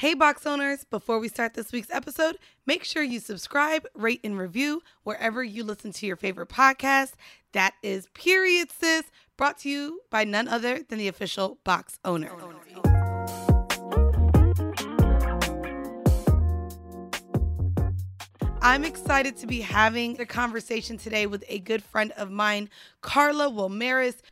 Hey, box owners, before we start this week's episode, make sure you subscribe, rate, and review wherever you listen to your favorite podcast. That is Period Sis, brought to you by none other than the official box owner. I'm excited to be having a conversation today with a good friend of mine, Carla Wilmaris.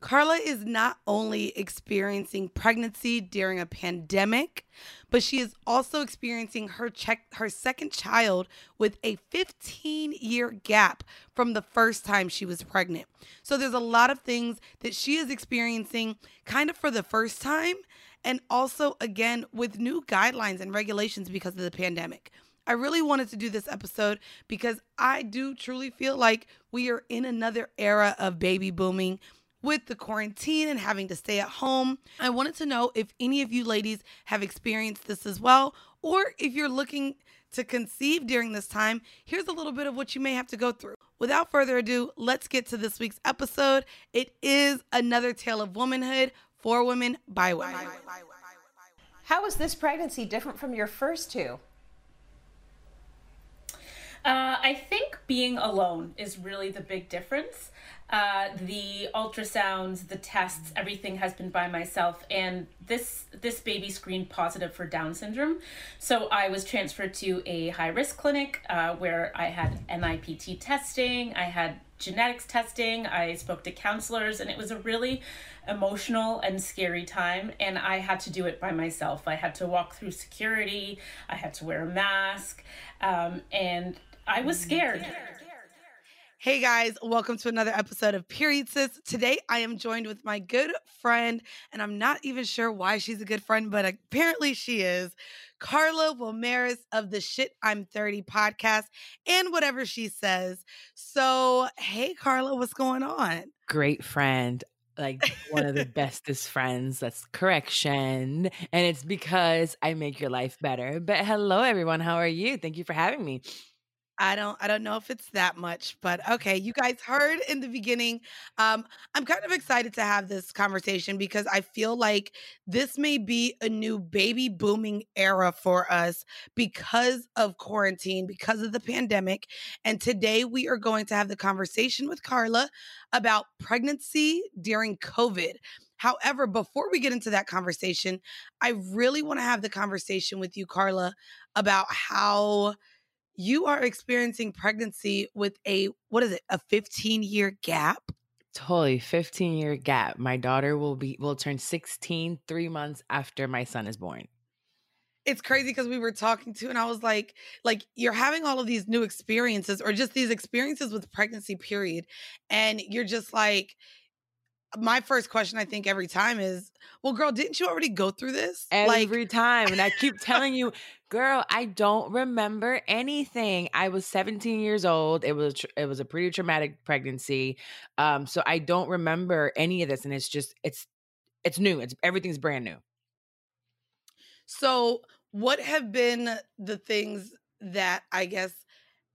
Carla is not only experiencing pregnancy during a pandemic, but she is also experiencing her check her second child with a 15 year gap from the first time she was pregnant. So there's a lot of things that she is experiencing kind of for the first time and also again with new guidelines and regulations because of the pandemic. I really wanted to do this episode because I do truly feel like we are in another era of baby booming with the quarantine and having to stay at home. I wanted to know if any of you ladies have experienced this as well, or if you're looking to conceive during this time, here's a little bit of what you may have to go through. Without further ado, let's get to this week's episode. It is another tale of womanhood for women by women. How is this pregnancy different from your first two? Uh, I think being alone is really the big difference. Uh, the ultrasounds, the tests, everything has been by myself, and this this baby screened positive for Down syndrome. So I was transferred to a high risk clinic uh, where I had NIPT testing, I had genetics testing, I spoke to counselors, and it was a really emotional and scary time. And I had to do it by myself. I had to walk through security, I had to wear a mask, um, and I was scared. Hey guys, welcome to another episode of Period Sis. Today I am joined with my good friend, and I'm not even sure why she's a good friend, but apparently she is, Carla Wilmaris of the Shit I'm 30 podcast and whatever she says. So, hey Carla, what's going on? Great friend. Like one of the bestest friends. That's correction. And it's because I make your life better. But hello, everyone. How are you? Thank you for having me. I don't I don't know if it's that much, but okay. You guys heard in the beginning. Um, I'm kind of excited to have this conversation because I feel like this may be a new baby booming era for us because of quarantine, because of the pandemic. And today we are going to have the conversation with Carla about pregnancy during COVID. However, before we get into that conversation, I really want to have the conversation with you, Carla, about how you are experiencing pregnancy with a what is it a 15 year gap? Totally 15 year gap. My daughter will be will turn 16 three months after my son is born. It's crazy because we were talking to and i was like like you're having all of these new experiences or just these experiences with pregnancy period and you're just like my first question I think every time is, well, girl, didn't you already go through this? Every like- time. And I keep telling you, girl, I don't remember anything. I was 17 years old. It was it was a pretty traumatic pregnancy. Um, so I don't remember any of this. And it's just it's it's new. It's everything's brand new. So what have been the things that I guess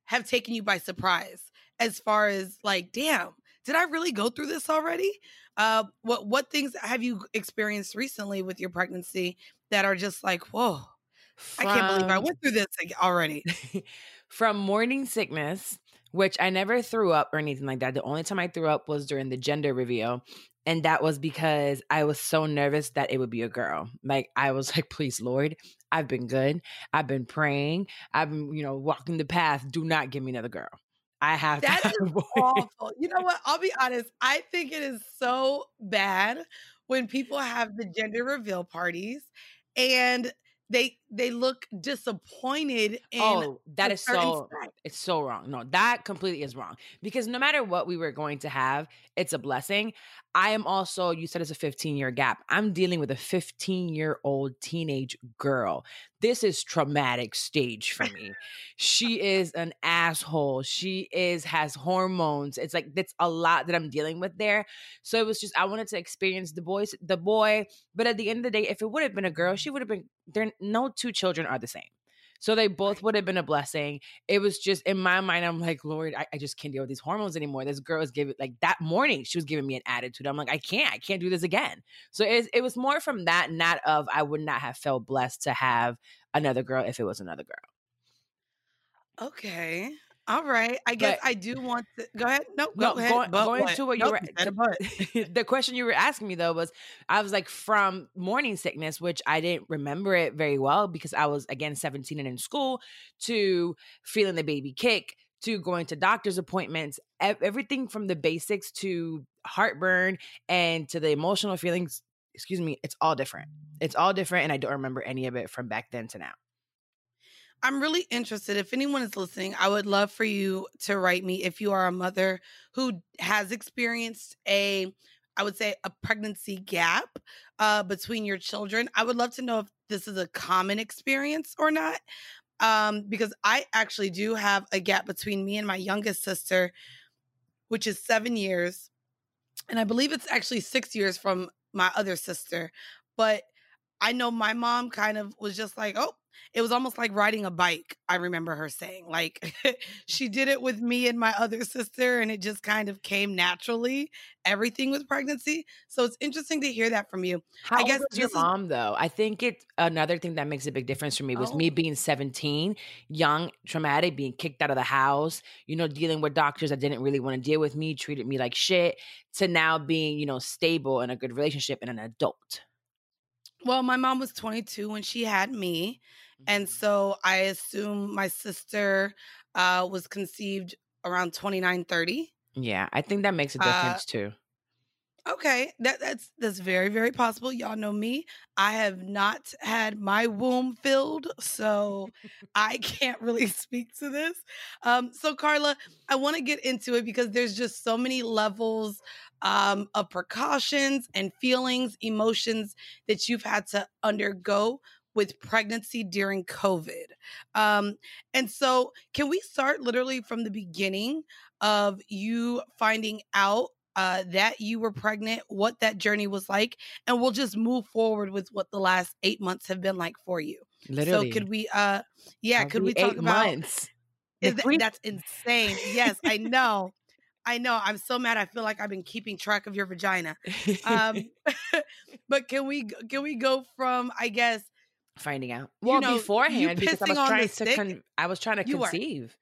have taken you by surprise as far as like, damn, did I really go through this already? Uh, what what things have you experienced recently with your pregnancy that are just like, whoa, From, I can't believe I went through this already. From morning sickness, which I never threw up or anything like that. The only time I threw up was during the gender reveal. And that was because I was so nervous that it would be a girl. Like I was like, please, Lord, I've been good. I've been praying. I've been, you know, walking the path. Do not give me another girl. I have that is awful. You know what? I'll be honest. I think it is so bad when people have the gender reveal parties and they they look disappointed in oh that is so it's so wrong. No that completely is wrong because no matter what we were going to have it's a blessing. I am also you said it's a 15 year gap. I'm dealing with a 15 year old teenage girl. This is traumatic stage for me. She is an asshole. She is has hormones. It's like that's a lot that i'm dealing with there. So it was just i wanted to experience the boys the boy but at the end of the day if it would have been a girl she would have been there no two children are the same. So they both would have been a blessing. It was just in my mind, I'm like, Lord, I, I just can't deal with these hormones anymore. This girl is giving like that morning, she was giving me an attitude. I'm like, I can't, I can't do this again. So it, it was more from that, not of I would not have felt blessed to have another girl if it was another girl. Okay. All right. I guess but, I do want to go ahead. No, go no, ahead. Going, going to what nope, you were the, the question you were asking me though was I was like from morning sickness, which I didn't remember it very well because I was again 17 and in school, to feeling the baby kick, to going to doctor's appointments, everything from the basics to heartburn and to the emotional feelings. Excuse me, it's all different. It's all different, and I don't remember any of it from back then to now. I'm really interested. If anyone is listening, I would love for you to write me if you are a mother who has experienced a, I would say, a pregnancy gap uh, between your children. I would love to know if this is a common experience or not. Um, because I actually do have a gap between me and my youngest sister, which is seven years. And I believe it's actually six years from my other sister. But I know my mom kind of was just like, oh, it was almost like riding a bike. I remember her saying, like, she did it with me and my other sister, and it just kind of came naturally. Everything with pregnancy. So it's interesting to hear that from you. How I guess was your mom, is- though? I think it another thing that makes a big difference for me was oh. me being 17, young, traumatic, being kicked out of the house, you know, dealing with doctors that didn't really want to deal with me, treated me like shit, to now being, you know, stable in a good relationship and an adult. Well, my mom was 22 when she had me. And mm-hmm. so I assume my sister uh, was conceived around 29, 30. Yeah, I think that makes a difference uh, too. Okay, that that's that's very very possible. Y'all know me. I have not had my womb filled, so I can't really speak to this. Um, so Carla, I want to get into it because there's just so many levels um, of precautions and feelings, emotions that you've had to undergo with pregnancy during COVID. Um, and so, can we start literally from the beginning of you finding out uh, that you were pregnant, what that journey was like, and we'll just move forward with what the last eight months have been like for you. Literally. So, could we, uh, yeah, could we talk about? Months. That's insane. Yes, I know. I know. I'm so mad. I feel like I've been keeping track of your vagina. Um, but can we can we go from I guess finding out. Well, you know, beforehand because I was trying to con- I was trying to conceive.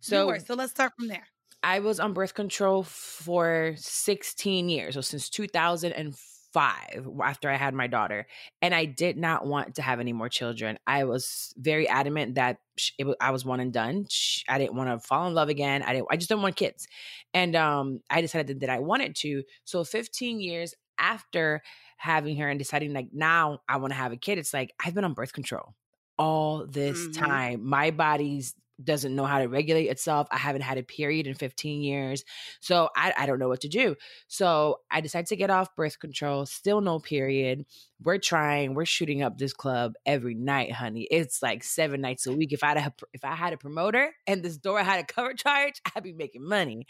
So so let's start from there. I was on birth control for 16 years, so since 2005 after I had my daughter, and I did not want to have any more children. I was very adamant that it, I was one and done. I didn't want to fall in love again. I didn't. I just didn't want kids, and um, I decided that I wanted to. So 15 years after having her and deciding like now I want to have a kid, it's like I've been on birth control all this mm-hmm. time. My body's doesn't know how to regulate itself. I haven't had a period in 15 years. So I, I don't know what to do. So I decided to get off birth control, still no period. We're trying, we're shooting up this club every night, honey. It's like seven nights a week. If I had a, if I had a promoter and this door had a cover charge, I'd be making money.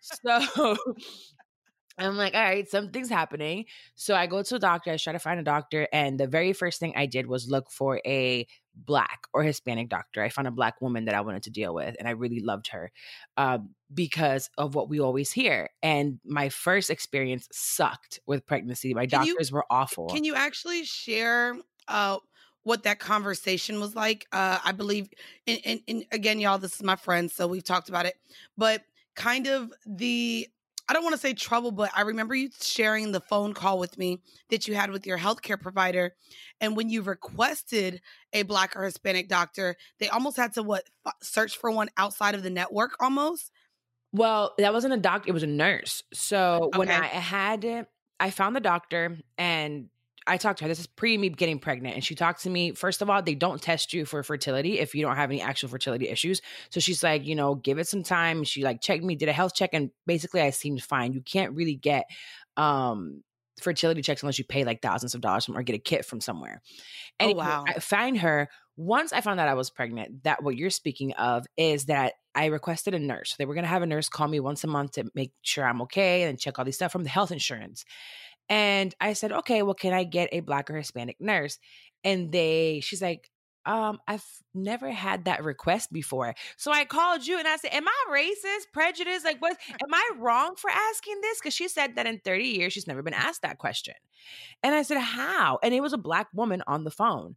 So I'm like, all right, something's happening. So I go to a doctor, I try to find a doctor, and the very first thing I did was look for a black or Hispanic doctor. I found a black woman that I wanted to deal with, and I really loved her uh, because of what we always hear. And my first experience sucked with pregnancy. My can doctors you, were awful. Can you actually share? Uh, what that conversation was like. Uh, I believe, and, and, and again, y'all, this is my friend, so we've talked about it, but kind of the I don't want to say trouble, but I remember you sharing the phone call with me that you had with your healthcare provider. And when you requested a black or Hispanic doctor, they almost had to what search for one outside of the network almost. Well, that wasn't a doctor, it was a nurse. So okay. when I had it, I found the doctor and I talked to her. This is pre me getting pregnant. And she talked to me. First of all, they don't test you for fertility if you don't have any actual fertility issues. So she's like, you know, give it some time. She like checked me, did a health check, and basically I seemed fine. You can't really get um fertility checks unless you pay like thousands of dollars from, or get a kit from somewhere. And oh, wow. I find her once I found out I was pregnant, that what you're speaking of is that I requested a nurse. They were going to have a nurse call me once a month to make sure I'm okay and check all these stuff from the health insurance. And I said, okay, well, can I get a black or Hispanic nurse? And they, she's like, um, I've never had that request before. So I called you and I said, Am I racist, prejudiced? Like, what am I wrong for asking this? Because she said that in 30 years, she's never been asked that question. And I said, How? And it was a black woman on the phone.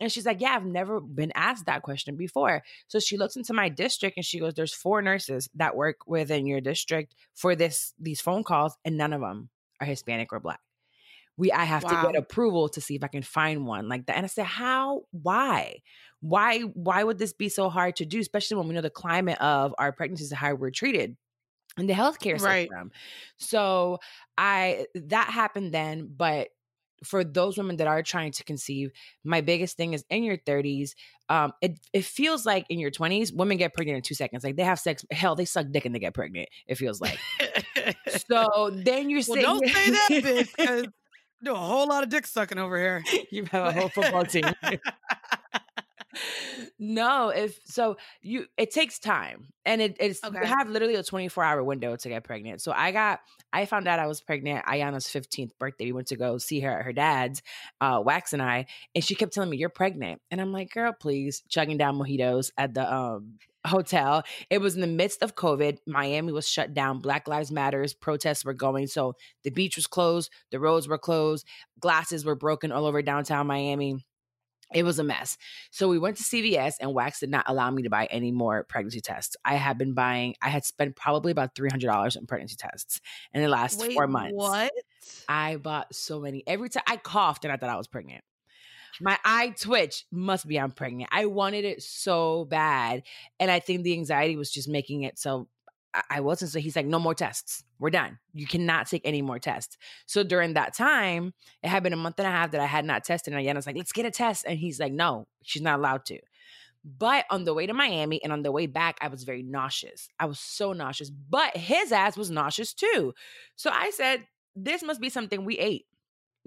And she's like, Yeah, I've never been asked that question before. So she looks into my district and she goes, There's four nurses that work within your district for this these phone calls, and none of them are Hispanic or black. We I have wow. to get approval to see if I can find one like that. And I said, How? Why? Why why would this be so hard to do, especially when we know the climate of our pregnancies and how we're treated? in the healthcare right. system. So I that happened then, but for those women that are trying to conceive, my biggest thing is in your 30s. Um, it it feels like in your 20s, women get pregnant in two seconds. Like they have sex, hell, they suck dick and they get pregnant. It feels like. so then you're saying, well, don't say that, bitch, because do a whole lot of dick sucking over here. You have a whole football team no, if so, you it takes time, and it, it's okay. you have literally a twenty four hour window to get pregnant. So I got, I found out I was pregnant. Ayana's fifteenth birthday. We went to go see her at her dad's, uh, Wax and I, and she kept telling me, "You're pregnant," and I'm like, "Girl, please," chugging down mojitos at the um hotel. It was in the midst of COVID. Miami was shut down. Black Lives Matters protests were going. So the beach was closed, the roads were closed, glasses were broken all over downtown Miami it was a mess. So we went to CVS and Wax did not allow me to buy any more pregnancy tests. I had been buying, I had spent probably about $300 in pregnancy tests in the last Wait, four months. What? I bought so many. Every time I coughed and I thought I was pregnant. My eye twitch must be I'm pregnant. I wanted it so bad. And I think the anxiety was just making it so I wasn't. So he's like, no more tests. We're done. You cannot take any more tests. So during that time, it had been a month and a half that I had not tested. And I was like, let's get a test. And he's like, no, she's not allowed to. But on the way to Miami and on the way back, I was very nauseous. I was so nauseous. But his ass was nauseous too. So I said, this must be something we ate.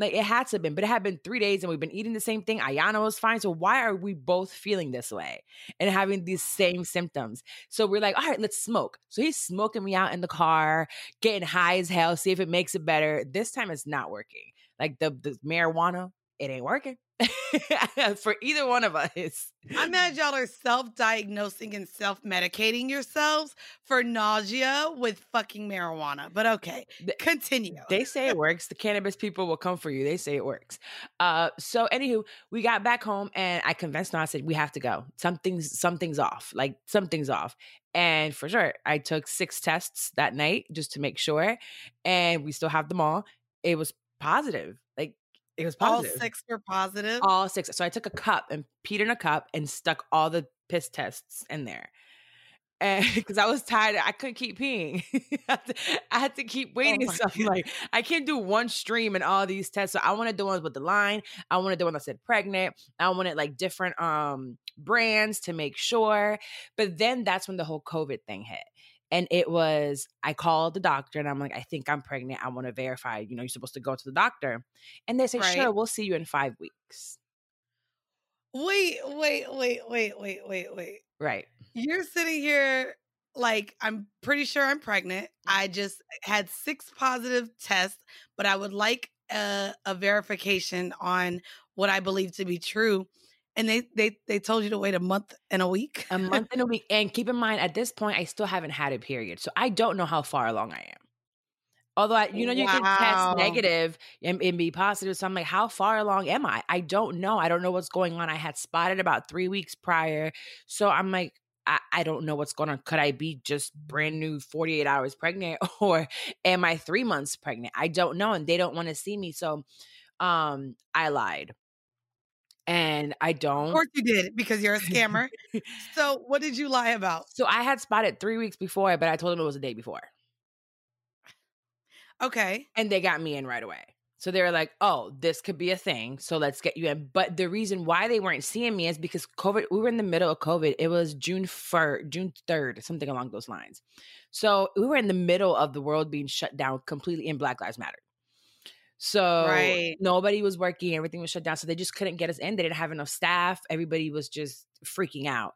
Like it had to have been, but it had been three days and we've been eating the same thing. Ayana was fine. So why are we both feeling this way and having these same symptoms? So we're like, all right, let's smoke. So he's smoking me out in the car, getting high as hell, see if it makes it better. This time it's not working. Like the, the marijuana, it ain't working. for either one of us. I'm mad y'all are self diagnosing and self medicating yourselves for nausea with fucking marijuana. But okay, continue. They say it works. The cannabis people will come for you. They say it works. Uh, so, anywho, we got back home and I convinced them. I said, we have to go. Something's, something's off. Like, something's off. And for sure, I took six tests that night just to make sure. And we still have them all. It was positive. It was positive. All six were positive. All six. So I took a cup and peed in a cup and stuck all the piss tests in there. And because I was tired, I couldn't keep peeing. I had to keep oh waiting. Oh so I'm like, I can't do one stream and all these tests. So I wanted the ones with the line. I wanted the one that said pregnant. I wanted like different um brands to make sure. But then that's when the whole COVID thing hit. And it was, I called the doctor and I'm like, I think I'm pregnant. I want to verify. You know, you're supposed to go to the doctor. And they say, right. sure, we'll see you in five weeks. Wait, wait, wait, wait, wait, wait, wait. Right. You're sitting here like, I'm pretty sure I'm pregnant. I just had six positive tests, but I would like a, a verification on what I believe to be true and they they they told you to wait a month and a week. a month and a week. And keep in mind, at this point, I still haven't had a period, so I don't know how far along I am. Although I, you know, you wow. can test negative and, and, be positive. So I'm like, how far along am I? I don't know. I don't know what's going on. I had spotted about three weeks prior, so I'm like, I, I don't know what's going on. Could I be just brand new 48 hours pregnant, or am I three months pregnant? I don't know, and they don't want to see me. So, um, I lied and I don't. Of course you did because you're a scammer. so what did you lie about? So I had spotted three weeks before, but I told them it was a day before. Okay. And they got me in right away. So they were like, "Oh, this could be a thing. So let's get you in." But the reason why they weren't seeing me is because COVID. We were in the middle of COVID. It was June first, June third, something along those lines. So we were in the middle of the world being shut down completely in Black Lives Matter. So right. nobody was working, everything was shut down. So they just couldn't get us in. They didn't have enough staff. Everybody was just freaking out.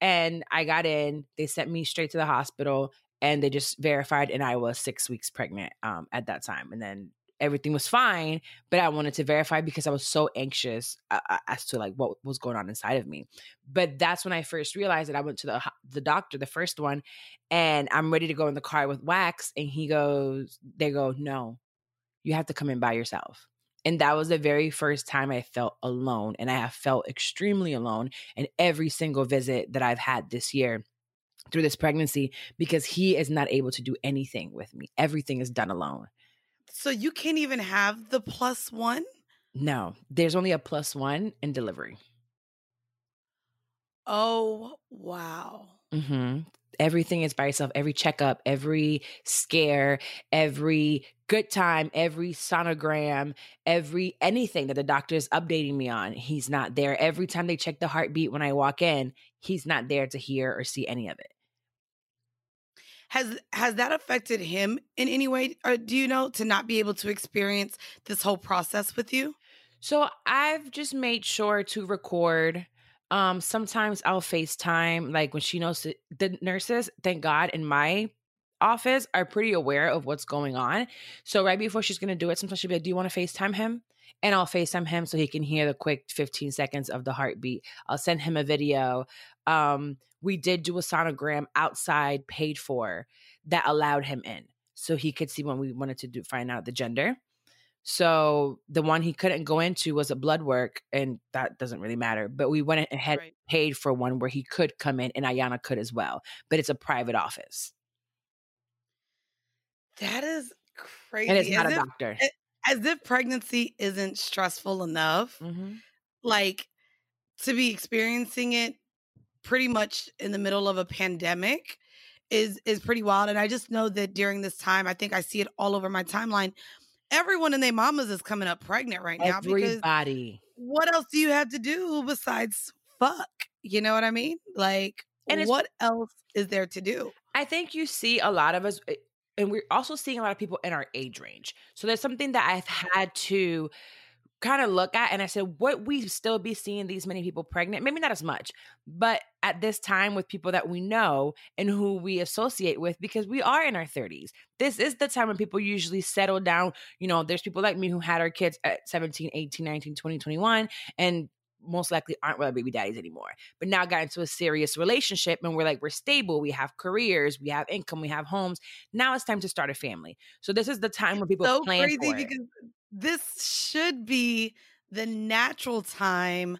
And I got in, they sent me straight to the hospital and they just verified and I was six weeks pregnant um, at that time. And then everything was fine, but I wanted to verify because I was so anxious uh, uh, as to like what was going on inside of me. But that's when I first realized that I went to the the doctor, the first one, and I'm ready to go in the car with Wax, and he goes, they go, no, you have to come in by yourself. And that was the very first time I felt alone. And I have felt extremely alone in every single visit that I've had this year through this pregnancy because he is not able to do anything with me. Everything is done alone. So you can't even have the plus one? No, there's only a plus one in delivery. Oh, wow. Mm-hmm. Everything is by yourself every checkup every scare every good time every sonogram every anything that the doctor is updating me on he's not there. Every time they check the heartbeat when i walk in he's not there to hear or see any of it. Has has that affected him in any way? Or do you know to not be able to experience this whole process with you? So i've just made sure to record um, sometimes I'll FaceTime, like when she knows the nurses, thank God, in my office are pretty aware of what's going on. So right before she's gonna do it, sometimes she'll be like, Do you want to FaceTime him? And I'll FaceTime him so he can hear the quick 15 seconds of the heartbeat. I'll send him a video. Um, we did do a sonogram outside paid for that allowed him in. So he could see when we wanted to do find out the gender. So the one he couldn't go into was a blood work, and that doesn't really matter. But we went ahead right. paid for one where he could come in, and Ayana could as well. But it's a private office. That is crazy. And it's not as a if, doctor. As if pregnancy isn't stressful enough, mm-hmm. like to be experiencing it pretty much in the middle of a pandemic is is pretty wild. And I just know that during this time, I think I see it all over my timeline everyone and their mamas is coming up pregnant right now. Everybody. what else do you have to do besides fuck? You know what I mean? Like, and what else is there to do? I think you see a lot of us, eh, and we're also seeing a lot of people in our age range. So there's something that I've had to kind of look at and I said, would we still be seeing these many people pregnant? Maybe not as much, but at this time with people that we know and who we associate with because we are in our 30s. This is the time when people usually settle down. You know, there's people like me who had our kids at 17, 18, 19, 20, 21, and most likely aren't real baby daddies anymore. But now got into a serious relationship and we're like, we're stable, we have careers, we have income, we have homes. Now it's time to start a family. So this is the time when people so plan crazy for because this should be the natural time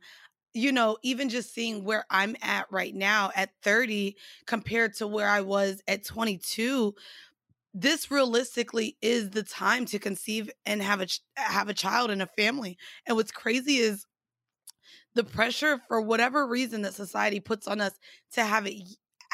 you know, even just seeing where I'm at right now at 30 compared to where I was at 22, this realistically is the time to conceive and have a have a child and a family. And what's crazy is the pressure for whatever reason that society puts on us to have it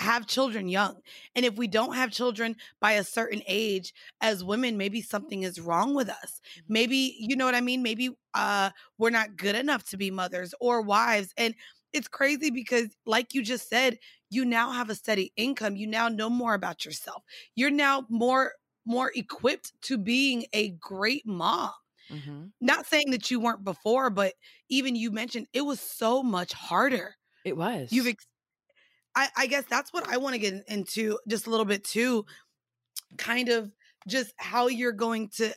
have children young. And if we don't have children by a certain age as women, maybe something is wrong with us. Mm-hmm. Maybe, you know what I mean? Maybe uh we're not good enough to be mothers or wives. And it's crazy because like you just said, you now have a steady income. You now know more about yourself. You're now more more equipped to being a great mom. Mm-hmm. Not saying that you weren't before, but even you mentioned it was so much harder. It was. You've ex- I, I guess that's what I want to get into just a little bit too. Kind of just how you're going to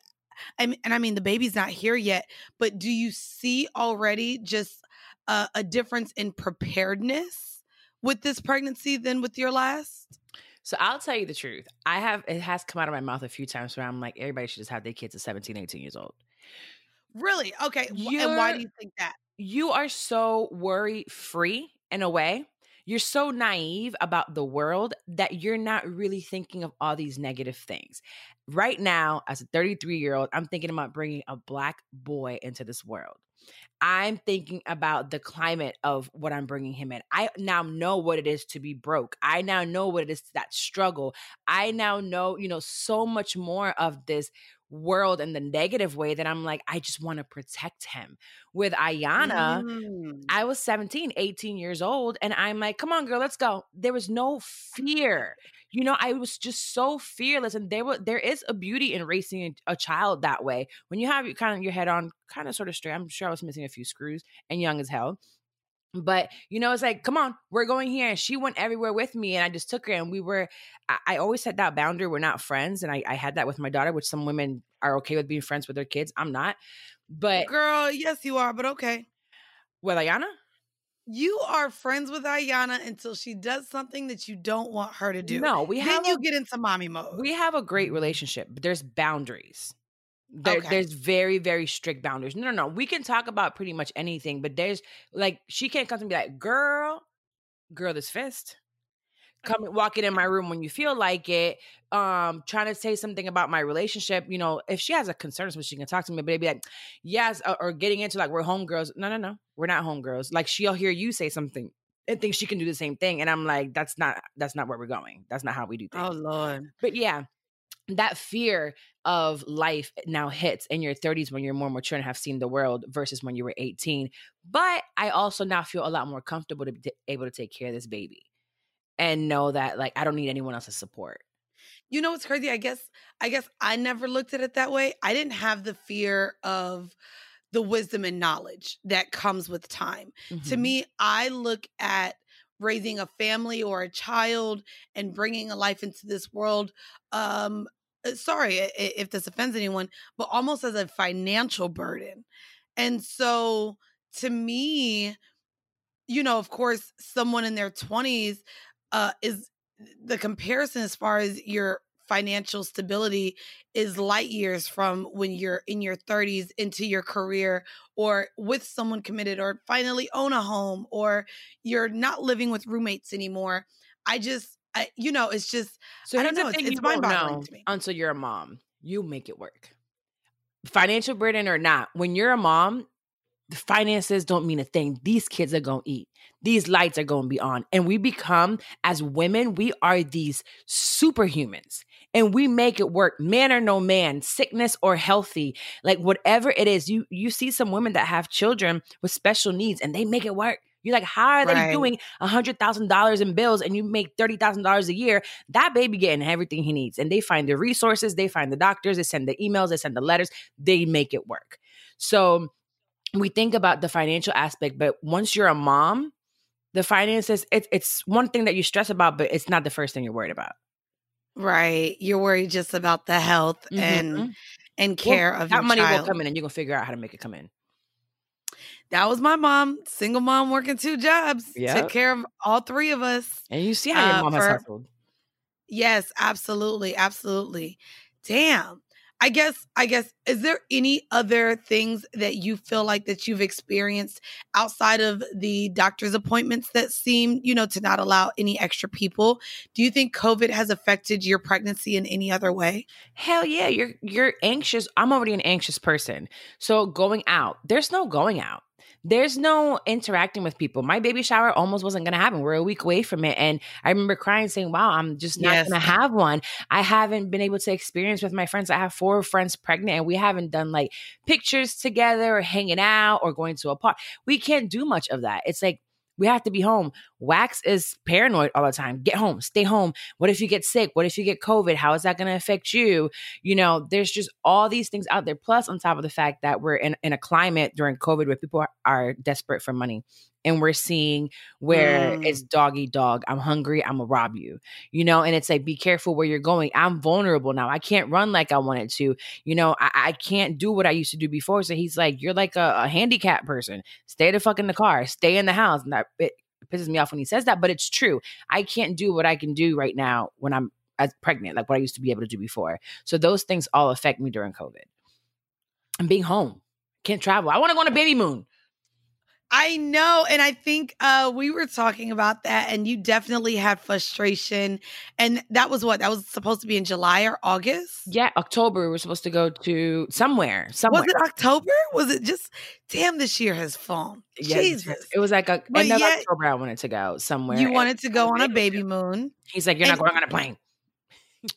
I mean, and I mean the baby's not here yet, but do you see already just a, a difference in preparedness with this pregnancy than with your last? So I'll tell you the truth. I have it has come out of my mouth a few times where I'm like, everybody should just have their kids at 17, 18 years old. Really? Okay. You're, and why do you think that? You are so worry free in a way you're so naive about the world that you're not really thinking of all these negative things. Right now, as a 33 year old, I'm thinking about bringing a black boy into this world. I'm thinking about the climate of what I'm bringing him in. I now know what it is to be broke. I now know what it is that struggle. I now know, you know, so much more of this world in the negative way that I'm like, I just want to protect him. With Ayana, mm. I was 17, 18 years old, and I'm like, come on, girl, let's go. There was no fear. You know, I was just so fearless. And there was there is a beauty in raising a child that way. When you have your kind of your head on kind of sort of straight. I'm sure I was missing a few screws and young as hell. But you know, it's like, come on, we're going here. And she went everywhere with me. And I just took her and we were, I, I always had that boundary. We're not friends. And I, I, had that with my daughter, which some women are okay with being friends with their kids. I'm not. But girl, yes, you are. But okay. With Ayana? You are friends with Ayana until she does something that you don't want her to do. No, we have. Then you a, get into mommy mode. We have a great mm-hmm. relationship, but there's boundaries. There, okay. There's very, very strict boundaries. No, no, no. We can talk about pretty much anything, but there's like she can't come to me like, girl, girl, this fist. Come walking in my room when you feel like it. Um, trying to say something about my relationship. You know, if she has a concern, so she can talk to me, but it'd be like, yes, or, or getting into like we're homegirls. No, no, no, we're not homegirls. Like she'll hear you say something and think she can do the same thing, and I'm like, that's not that's not where we're going. That's not how we do oh, things. Oh Lord. But yeah, that fear of life now hits in your 30s when you're more mature and have seen the world versus when you were 18. But I also now feel a lot more comfortable to be able to take care of this baby and know that like I don't need anyone else's support. You know what's crazy? I guess I guess I never looked at it that way. I didn't have the fear of the wisdom and knowledge that comes with time. Mm-hmm. To me, I look at raising a family or a child and bringing a life into this world um sorry if this offends anyone, but almost as a financial burden. And so to me, you know, of course, someone in their 20s uh, is the comparison as far as your financial stability is light years from when you're in your 30s into your career or with someone committed or finally own a home or you're not living with roommates anymore. I just I, you know, it's just so I don't know. It's, it's mind boggling to me. Until you're a mom, you make it work. Financial burden or not, when you're a mom, the finances don't mean a thing. These kids are going to eat. These lights are going to be on. And we become, as women, we are these superhumans and we make it work. Man or no man, sickness or healthy, like whatever it is, you, you see some women that have children with special needs and they make it work. You're like, how are right. they doing a hundred thousand dollars in bills and you make thirty thousand dollars a year? That baby getting everything he needs, and they find the resources, they find the doctors, they send the emails, they send the letters, they make it work. So we think about the financial aspect, but once you're a mom, the finances it, it's one thing that you stress about, but it's not the first thing you're worried about. Right, you're worried just about the health mm-hmm. and and care well, of that money child. will come in, and you're gonna figure out how to make it come in that was my mom, single mom working two jobs, yep. took care of all three of us. And you see how your uh, mom for, has hustled. Yes, absolutely, absolutely. Damn. I guess I guess is there any other things that you feel like that you've experienced outside of the doctor's appointments that seem, you know, to not allow any extra people? Do you think COVID has affected your pregnancy in any other way? Hell yeah, you're you're anxious. I'm already an anxious person. So going out, there's no going out there's no interacting with people. My baby shower almost wasn't going to happen. We're a week away from it. And I remember crying, saying, Wow, I'm just not yes. going to have one. I haven't been able to experience with my friends. I have four friends pregnant, and we haven't done like pictures together or hanging out or going to a park. We can't do much of that. It's like, we have to be home. Wax is paranoid all the time. Get home, stay home. What if you get sick? What if you get COVID? How is that going to affect you? You know, there's just all these things out there. Plus, on top of the fact that we're in, in a climate during COVID where people are desperate for money and we're seeing where mm. it's doggy dog. I'm hungry. I'm gonna rob you. You know, and it's like be careful where you're going. I'm vulnerable now. I can't run like I wanted to. You know, I, I can't do what I used to do before. So he's like, you're like a, a handicapped person. Stay the fuck in the car. Stay in the house. And that it pisses me off when he says that, but it's true. I can't do what I can do right now when I'm as pregnant, like what I used to be able to do before. So those things all affect me during COVID. I'm being home, can't travel. I want to go on a baby moon. I know. And I think uh, we were talking about that, and you definitely had frustration. And that was what? That was supposed to be in July or August? Yeah, October. We were supposed to go to somewhere. Somewhere. Was it October? Was it just, damn, this year has flown. Yeah, Jesus. It was like a, end of October, I wanted to go somewhere. You wanted to go on a baby moon. He's like, You're and, not going on a plane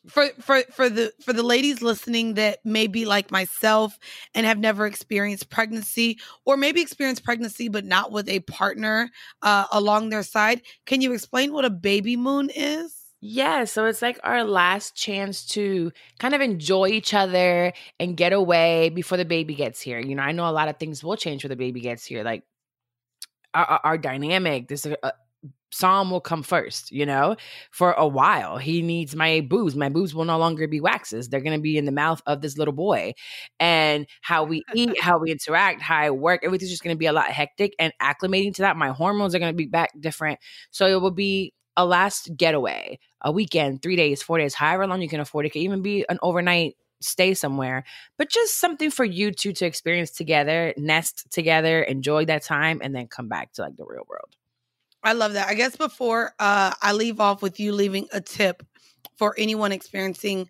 for for for the for the ladies listening that may be like myself and have never experienced pregnancy or maybe experienced pregnancy but not with a partner uh, along their side can you explain what a baby moon is yeah, so it's like our last chance to kind of enjoy each other and get away before the baby gets here. You know, I know a lot of things will change when the baby gets here, like our, our dynamic. A, Psalm will come first, you know, for a while. He needs my boobs. My boobs will no longer be Wax's. They're going to be in the mouth of this little boy. And how we eat, how we interact, how I work, everything's just going to be a lot hectic and acclimating to that. My hormones are going to be back different. So it will be a last getaway, a weekend, three days, four days, however long you can afford. It could even be an overnight stay somewhere, but just something for you two to experience together, nest together, enjoy that time, and then come back to like the real world. I love that. I guess before uh, I leave off with you leaving a tip for anyone experiencing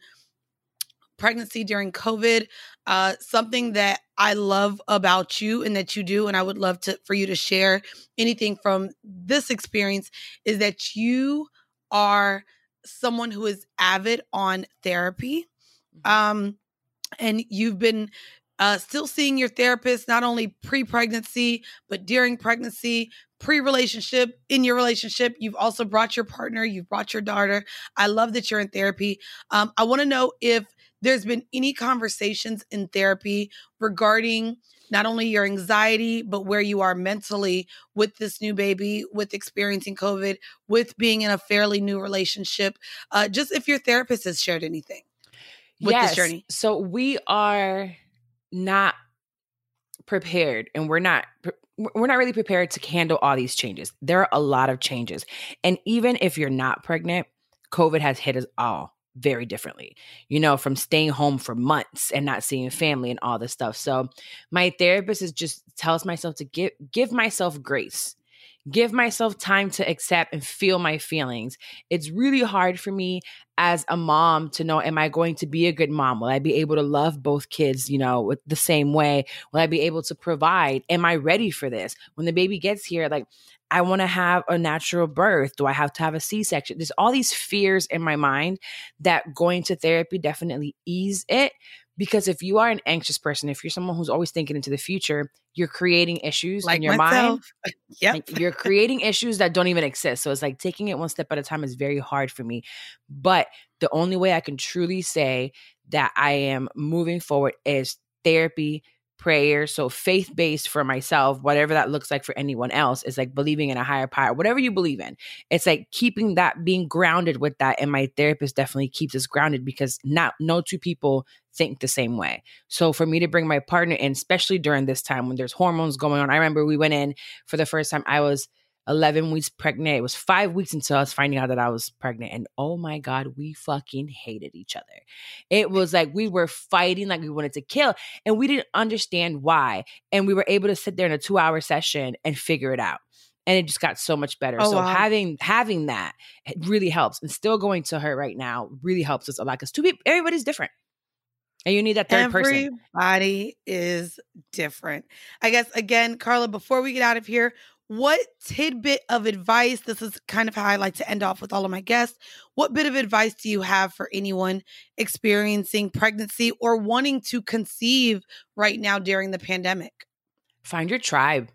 pregnancy during COVID, uh, something that I love about you and that you do, and I would love to for you to share anything from this experience is that you are someone who is avid on therapy. Mm-hmm. Um, and you've been uh, still seeing your therapist not only pre pregnancy, but during pregnancy, pre relationship, in your relationship. You've also brought your partner, you've brought your daughter. I love that you're in therapy. Um, I want to know if there's been any conversations in therapy regarding not only your anxiety, but where you are mentally with this new baby, with experiencing COVID, with being in a fairly new relationship. Uh, just if your therapist has shared anything with yes. this journey. So we are not prepared and we're not we're not really prepared to handle all these changes. There are a lot of changes. And even if you're not pregnant, COVID has hit us all very differently, you know, from staying home for months and not seeing family and all this stuff. So my therapist is just tells myself to give give myself grace give myself time to accept and feel my feelings. It's really hard for me as a mom to know am I going to be a good mom? Will I be able to love both kids, you know, with the same way? Will I be able to provide? Am I ready for this? When the baby gets here, like I want to have a natural birth. Do I have to have a C section? There's all these fears in my mind that going to therapy definitely ease it. Because if you are an anxious person, if you're someone who's always thinking into the future, you're creating issues like in your myself. mind. Yeah. Like you're creating issues that don't even exist. So it's like taking it one step at a time is very hard for me. But the only way I can truly say that I am moving forward is therapy, prayer. So faith based for myself, whatever that looks like for anyone else, is like believing in a higher power, whatever you believe in. It's like keeping that, being grounded with that. And my therapist definitely keeps us grounded because not no two people think the same way. So for me to bring my partner in, especially during this time when there's hormones going on, I remember we went in for the first time. I was 11 weeks pregnant. It was five weeks until I was finding out that I was pregnant. And oh my God, we fucking hated each other. It was like we were fighting like we wanted to kill, and we didn't understand why. And we were able to sit there in a two hour session and figure it out. And it just got so much better. Oh, so wow. having having that it really helps. And still going to her right now really helps us a lot because two people, everybody's different. And you need that third Everybody person. Everybody is different. I guess again, Carla, before we get out of here, what tidbit of advice this is kind of how i like to end off with all of my guests what bit of advice do you have for anyone experiencing pregnancy or wanting to conceive right now during the pandemic? Find your tribe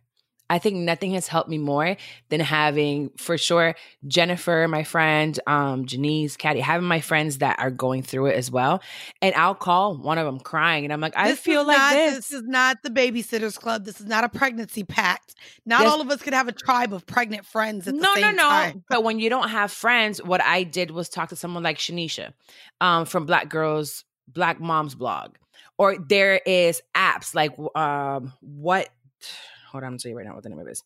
I think nothing has helped me more than having, for sure, Jennifer, my friend, um, Janice, Caddy, having my friends that are going through it as well. And I'll call one of them crying, and I'm like, I this feel like not, this. This is not the babysitters club. This is not a pregnancy pact. Not this, all of us could have a tribe of pregnant friends at the no, same no, no. time. But when you don't have friends, what I did was talk to someone like Shanisha um, from Black Girls, Black Moms blog. Or there is apps like um, what hold on, I'm tell you right now what the name of it is.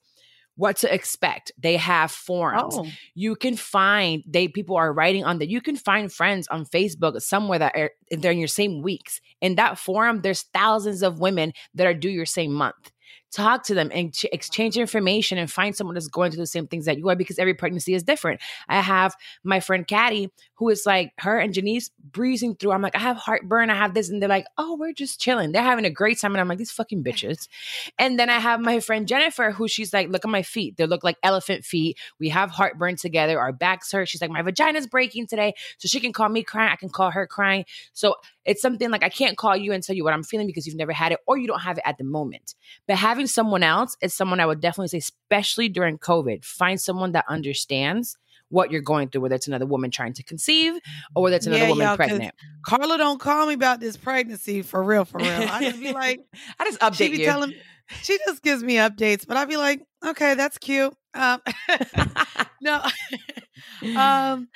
What to expect. They have forums. Oh. You can find they people are writing on that. You can find friends on Facebook somewhere that are they're in your same weeks. In that forum, there's thousands of women that are due your same month talk to them and ch- exchange information and find someone that's going through the same things that you are because every pregnancy is different. I have my friend Caddy who is like her and Janice breezing through. I'm like, I have heartburn, I have this, and they're like, oh, we're just chilling. They're having a great time, and I'm like, these fucking bitches. And then I have my friend Jennifer who she's like, look at my feet. They look like elephant feet. We have heartburn together. Our backs hurt. She's like, my vagina's breaking today, so she can call me crying. I can call her crying. So it's something like I can't call you and tell you what I'm feeling because you've never had it or you don't have it at the moment. But having someone else is someone I would definitely say, especially during COVID, find someone that understands what you're going through, whether it's another woman trying to conceive or whether it's another yeah, woman pregnant. Carla don't call me about this pregnancy for real, for real. I just be like, I just update she be you. Telling, she just gives me updates, but I'd be like, Okay, that's cute. Um, no. um,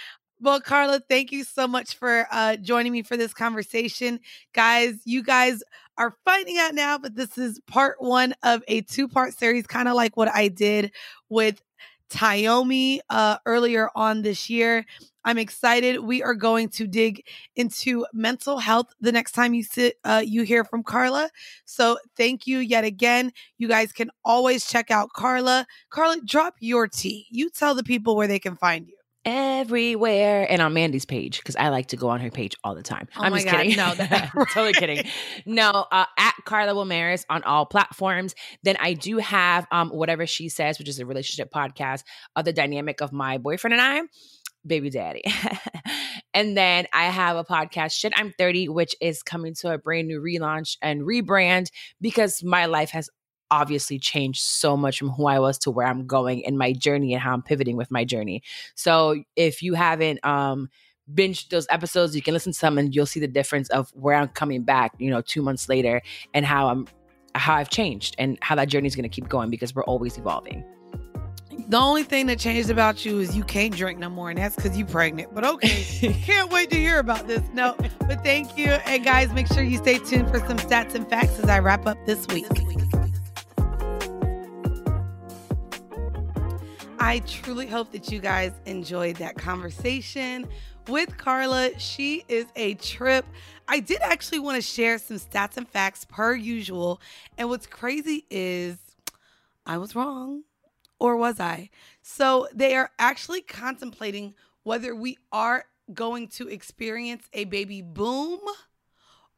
well, Carla, thank you so much for uh, joining me for this conversation. Guys, you guys are finding out now, but this is part one of a two part series, kind of like what I did with Tayomi uh, earlier on this year. I'm excited. We are going to dig into mental health the next time you sit, uh, you hear from Carla. So thank you yet again. You guys can always check out Carla. Carla, drop your tea. You tell the people where they can find you everywhere and on Mandy's page because I like to go on her page all the time. Oh I'm just God, kidding. No, that, totally kidding. No, uh, at Carla Wilmaris on all platforms. Then I do have um whatever she says, which is a relationship podcast of the dynamic of my boyfriend and I. Baby daddy. and then I have a podcast, Shit I'm 30, which is coming to a brand new relaunch and rebrand because my life has obviously changed so much from who I was to where I'm going in my journey and how I'm pivoting with my journey. So if you haven't um binged those episodes, you can listen to them and you'll see the difference of where I'm coming back, you know, two months later and how I'm how I've changed and how that journey is going to keep going because we're always evolving. The only thing that changed about you is you can't drink no more, and that's because you're pregnant. But okay, can't wait to hear about this. No, but thank you. And guys, make sure you stay tuned for some stats and facts as I wrap up this week. I truly hope that you guys enjoyed that conversation with Carla. She is a trip. I did actually want to share some stats and facts per usual. And what's crazy is I was wrong, or was I? So they are actually contemplating whether we are going to experience a baby boom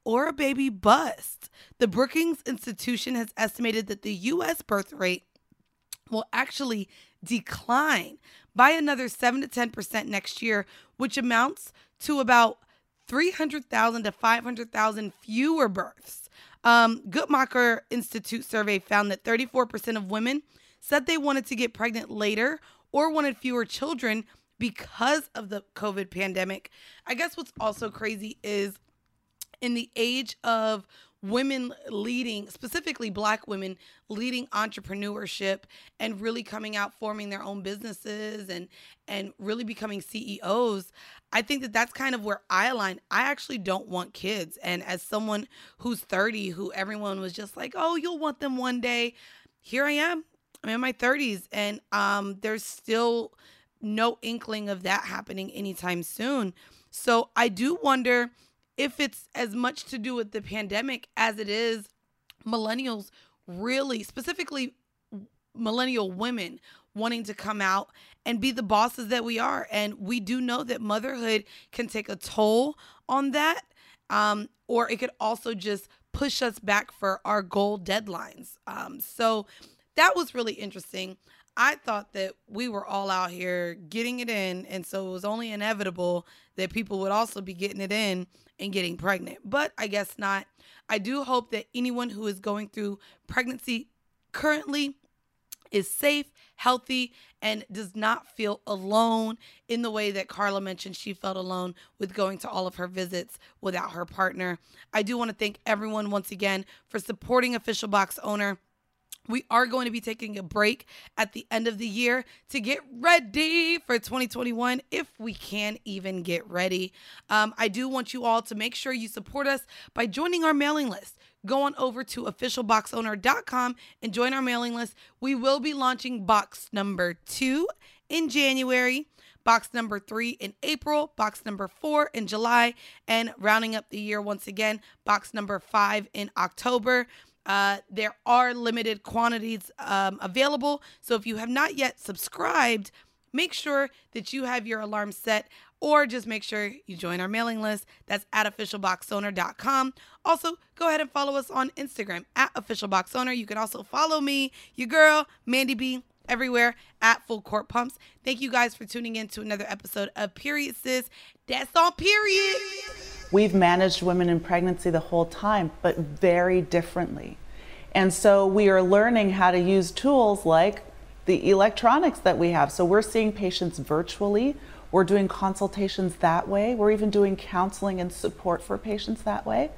or a baby bust. The Brookings Institution has estimated that the US birth rate will actually decline by another 7 to 10% next year, which amounts to about 300,000 to 500,000 fewer births. Um, Guttmacher Institute survey found that 34% of women said they wanted to get pregnant later or wanted fewer children because of the COVID pandemic. I guess what's also crazy is in the age of women leading, specifically black women leading entrepreneurship and really coming out forming their own businesses and and really becoming CEOs. I think that that's kind of where I align. I actually don't want kids and as someone who's 30 who everyone was just like, "Oh, you'll want them one day." Here I am. I'm in my 30s and um there's still no inkling of that happening anytime soon. So I do wonder if it's as much to do with the pandemic as it is millennials really specifically millennial women wanting to come out and be the bosses that we are. And we do know that motherhood can take a toll on that um, or it could also just push us back for our goal deadlines. Um, so that was really interesting I thought that we were all out here getting it in. And so it was only inevitable that people would also be getting it in and getting pregnant. But I guess not. I do hope that anyone who is going through pregnancy currently is safe, healthy, and does not feel alone in the way that Carla mentioned she felt alone with going to all of her visits without her partner. I do want to thank everyone once again for supporting Official Box Owner. We are going to be taking a break at the end of the year to get ready for 2021 if we can even get ready. Um, I do want you all to make sure you support us by joining our mailing list. Go on over to officialboxowner.com and join our mailing list. We will be launching box number two in January box number three in April, box number four in July, and rounding up the year once again, box number five in October. Uh, there are limited quantities um, available. So if you have not yet subscribed, make sure that you have your alarm set or just make sure you join our mailing list. That's at officialboxowner.com. Also, go ahead and follow us on Instagram at officialboxowner. You can also follow me, your girl, Mandy B, everywhere at Full Court Pumps. Thank you guys for tuning in to another episode of Period Sis. That's on period. We've managed women in pregnancy the whole time, but very differently. And so we are learning how to use tools like the electronics that we have. So we're seeing patients virtually. We're doing consultations that way. We're even doing counseling and support for patients that way.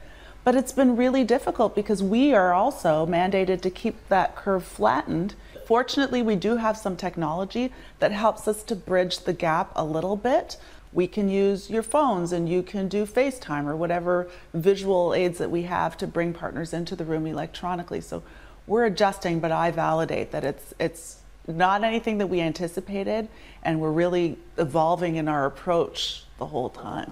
But it's been really difficult because we are also mandated to keep that curve flattened. Fortunately, we do have some technology that helps us to bridge the gap a little bit. We can use your phones and you can do FaceTime or whatever visual aids that we have to bring partners into the room electronically. So we're adjusting, but I validate that it's it's not anything that we anticipated and we're really evolving in our approach the whole time.